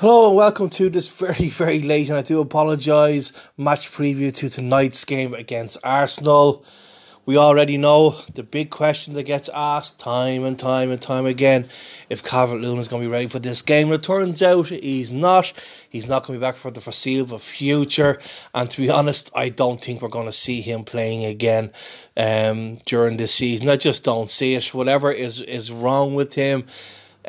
Hello and welcome to this very, very late, and I do apologise, match preview to tonight's game against Arsenal. We already know the big question that gets asked time and time and time again if Calvert Lewin is going to be ready for this game. It turns out he's not. He's not going to be back for the foreseeable future. And to be honest, I don't think we're going to see him playing again um, during this season. I just don't see it. Whatever is, is wrong with him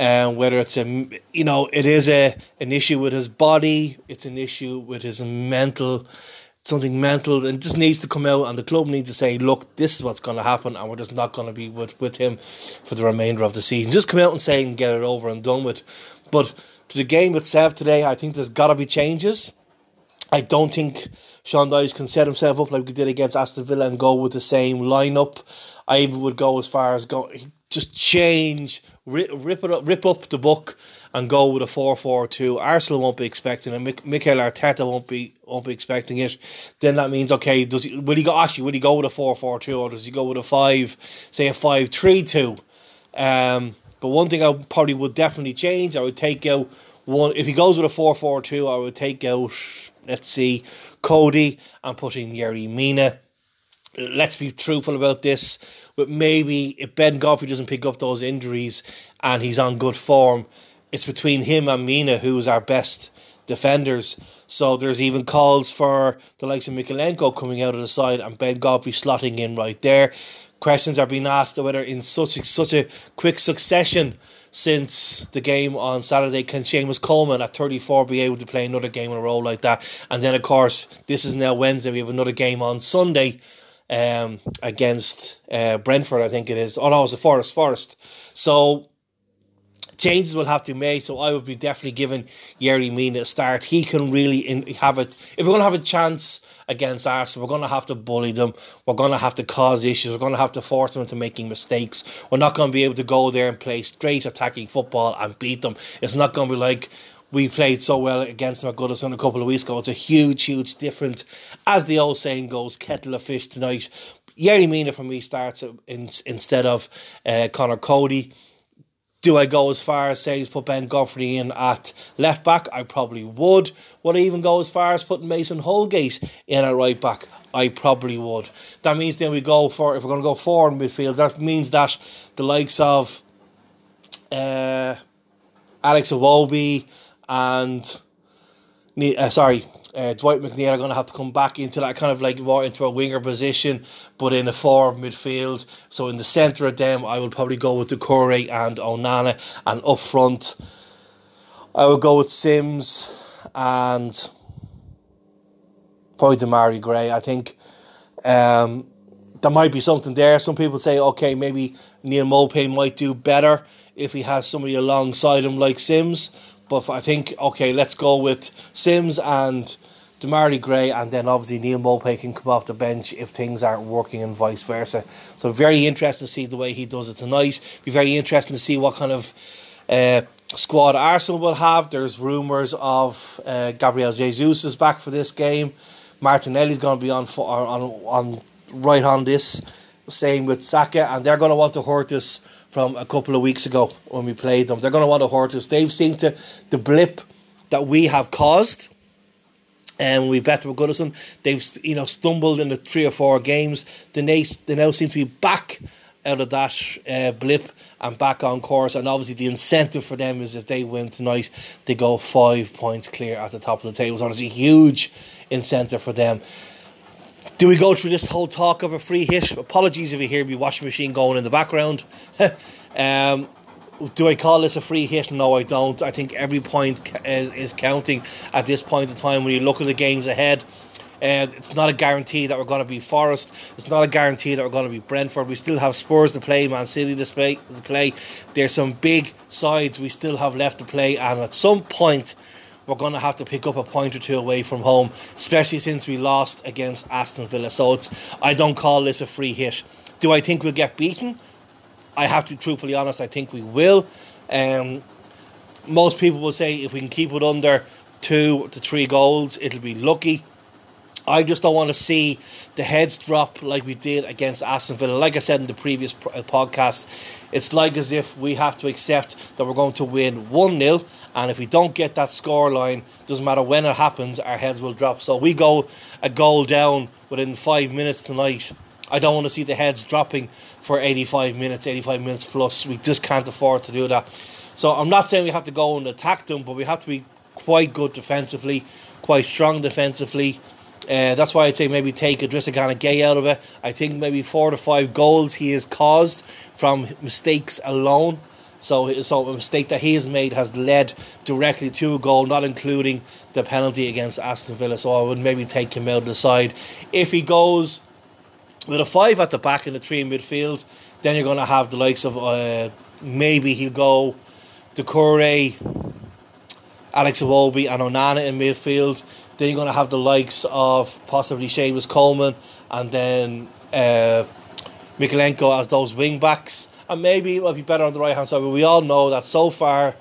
um, whether it's a you know it is a an issue with his body, it's an issue with his mental, something mental, and just needs to come out, and the club needs to say, look, this is what's going to happen, and we're just not going to be with with him for the remainder of the season. Just come out and say and get it over and done with. But to the game itself today, I think there's got to be changes. I don't think Sean Dyche can set himself up like we did against Aston Villa and go with the same lineup. I even would go as far as go just change rip, up, rip up the book and go with a four four two. Arsenal won't be expecting it. Mikel Arteta won't be won't be expecting it. Then that means okay, does he will he go actually will he go with a four four two or does he go with a five say a five three two? Um, but one thing I probably would definitely change. I would take out one if he goes with a four four two. I would take out let's see Coady and put in Yerry Mina. Let's be truthful about this but maybe if Ben Godfrey doesn't pick up those injuries and he's on good form, it's between him and Mina who's our best defenders. So there's even calls for the likes of Mykolenko coming out of the side and Ben Godfrey slotting in right there. Questions are being asked whether in such a, such a quick succession since the game on Saturday can Seamus Coleman at 34 be able to play another game in a row like that. And then of course this is now Wednesday. We have another game on Sunday um, against uh, Brentford, I think it is. Oh no, it's the Forest. Forest. So changes will have to be made. So I would be definitely giving Yerry Mina a start. He can really in, have it. If we're going to have a chance against Arsenal, we're going to have to bully them. We're going to have to cause issues. We're going to have to force them into making mistakes. We're not going to be able to go there and play straight attacking football and beat them. It's not going to be like we played so well against them at Goodison a couple of weeks ago. It's a huge, huge difference. As the old saying goes, kettle of fish tonight. Yerry Mina for me starts in, instead of uh, Conor Coady. Do I go as far as saying put Ben Godfrey in at left back? I probably would. Would I even go as far as putting Mason Holgate in at right back? I probably would. That means then we go for if we're going to go forward midfield. That means that the likes of uh, Alex Iwobi, and uh, sorry, uh, Dwight McNeil are going to have to come back into that kind of like more into a winger position, but in a forward midfield. So in the centre of them, I will probably go with Doucouré and Onana, and up front, I will go with Simms and probably Demarai Gray. I think um, there might be something there. Some people say, okay, maybe Neil Maupay might do better if he has somebody alongside him like Simms. But I think okay, let's go with Simms and Demarai Gray, and then obviously Neil Maupay can come off the bench if things aren't working, and vice versa. So very interesting to see the way he does it tonight. Be very interesting to see what kind of uh, squad Arsenal will have. There's rumours of uh, Gabriel Jesus is back for this game. Martinelli's going to be on on on right on this. Same with Saka, and they're going to want to hurt us from a couple of weeks ago when we played them. They're going to want to hurt us. They've seen to the blip that we have caused. And we bet with Goodison. They've you know stumbled in the three or four games. They now, they now seem to be back out of that uh, blip and back on course. And obviously, the incentive for them is if they win tonight, they go five points clear at the top of the table. So it's a huge incentive for them. Do we go through this whole talk of a free hit? Apologies if you hear me washing machine going in the background. um, do I call this a free hit? No, I don't. I think every point is, is counting at this point in time when you look at the games ahead. And uh, it's not a guarantee that we're going to be Forest. It's not a guarantee that we're going to be Brentford. We still have Spurs to play, Man City to play. To play. There's some big sides we still have left to play, and at some point we're going to have to pick up a point or two away from home, especially since we lost against Aston Villa. So it's I don't call this a free hit. Do I think we'll get beaten? I have to be truthfully honest. I think we will. Um, most people will say if we can keep it under two to three goals, it'll be lucky. I just don't want to see the heads drop like we did against Aston Villa. Like I said in the previous uh, podcast, it's like as if we have to accept that we're going to win 1 0, and if we don't get that scoreline, doesn't matter when it happens, our heads will drop. So we go a goal down within five minutes tonight. I don't want to see the heads dropping for 85 minutes, 85 minutes plus. We just can't afford to do that. So I'm not saying we have to go and attack them, but we have to be quite good defensively, quite strong defensively. Uh, that's why I'd say maybe take Idrissa Gana Gueye out of it. I think maybe four to five goals he has caused from mistakes alone. So, so a mistake that he has made has led directly to a goal, not including the penalty against Aston Villa. So I would maybe take him out of the side. If he goes with a five at the back and a three in midfield, then you're going to have the likes of uh, maybe he'll go Doucouré, Alex Iwobi, and Onana in midfield. Then you're going to have the likes of possibly Seamus Coleman and then uh, Mykolenko as those wing backs. And maybe it will be better on the right hand side. But we all know that so far,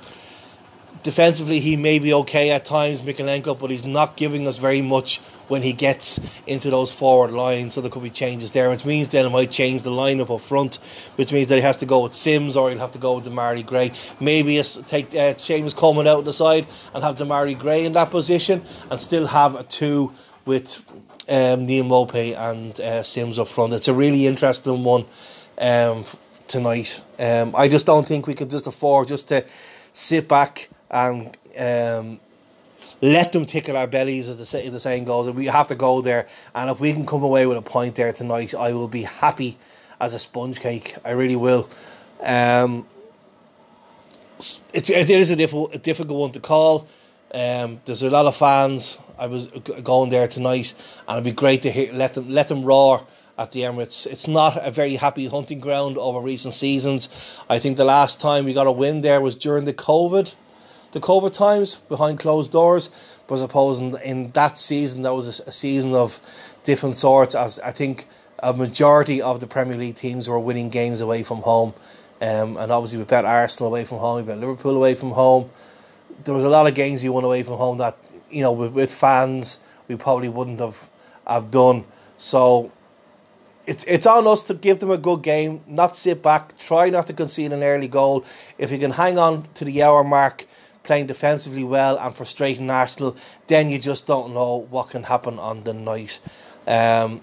defensively, he may be okay at times, Mykolenko, but he's not giving us very much when he gets into those forward lines. So there could be changes there, which means then it might change the lineup up front, which means that he has to go with Simms or he'll have to go with Demarai Gray. Maybe take uh, Seamus Coleman out the side and have Demarai Gray in that position and still have a two with um, Maupay and uh, Simms up front. It's a really interesting one um, tonight. Um, I just don't think we can just afford just to sit back and um, let them tickle our bellies, as the, the saying goes. We have to go there, and if we can come away with a point there tonight, I will be happy as a sponge cake. I really will. Um, it's, it is a difficult, a difficult one to call. Um, there's a lot of fans. I was going there tonight, and it'd be great to hear, let them let them roar at the Emirates. It's not a very happy hunting ground over recent seasons. I think the last time we got a win there was during the COVID the COVID times behind closed doors. But I suppose in, in that season, that was a, a, season of different sorts. As I think a majority of the Premier League teams were winning games away from home, um, and obviously we bet Arsenal away from home, we bet Liverpool away from home. There was a lot of games you won away from home that you know with, with fans we probably wouldn't have have done. So it's it's on us to give them a good game, not sit back, try not to concede an early goal. If you can hang on to the hour mark, playing defensively well and frustrating Arsenal, then you just don't know what can happen on the night. Um,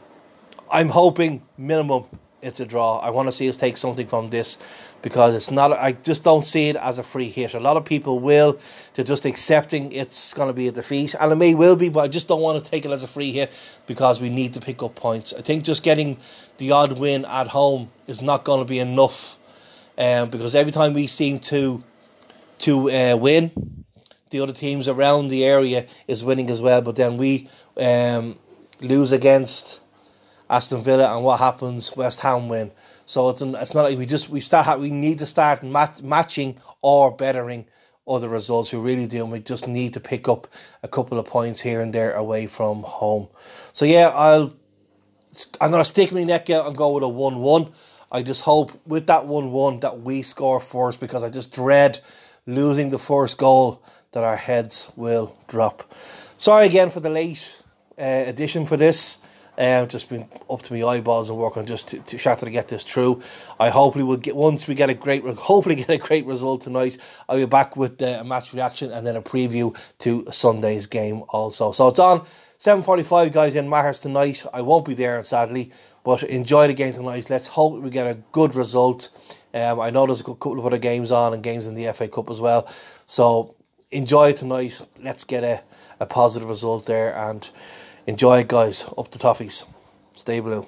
I'm hoping minimum it's a draw. I want to see us take something from this because it's not. I just don't see it as a free hit. A lot of people will. They're just accepting it's going to be a defeat, and it may will be, but I just don't want to take it as a free hit because we need to pick up points. I think just getting the odd win at home is not going to be enough, um, because every time we seem to to uh, win. The other teams around the area is winning as well, but then we um, lose against Aston Villa, and what happens? West Ham win. So it's it's not like we just we start we need to start match, matching or bettering other results. We really do, and we just need to pick up a couple of points here and there away from home. So yeah, I'll I'm gonna stick my neck out and go with a one-one. I just hope with that one-one that we score first because I just dread losing the first goal that our heads will drop. Sorry again for the late uh, for this. Uh, just been up to my eyeballs and working just to, to shatter to get this through. I hopefully will get once we get a great, hopefully get a great result tonight. I'll be back with uh, a match reaction and then a preview to Sunday's game also. So it's on seven forty-five, guys, in Matters tonight. I won't be there sadly, but enjoy the game tonight. Let's hope we get a good result. Um, I know there's a couple of other games on and games in the FA Cup as well. So enjoy tonight. Let's get a, a positive result there and enjoy it, guys. Up the toffees. Stay blue.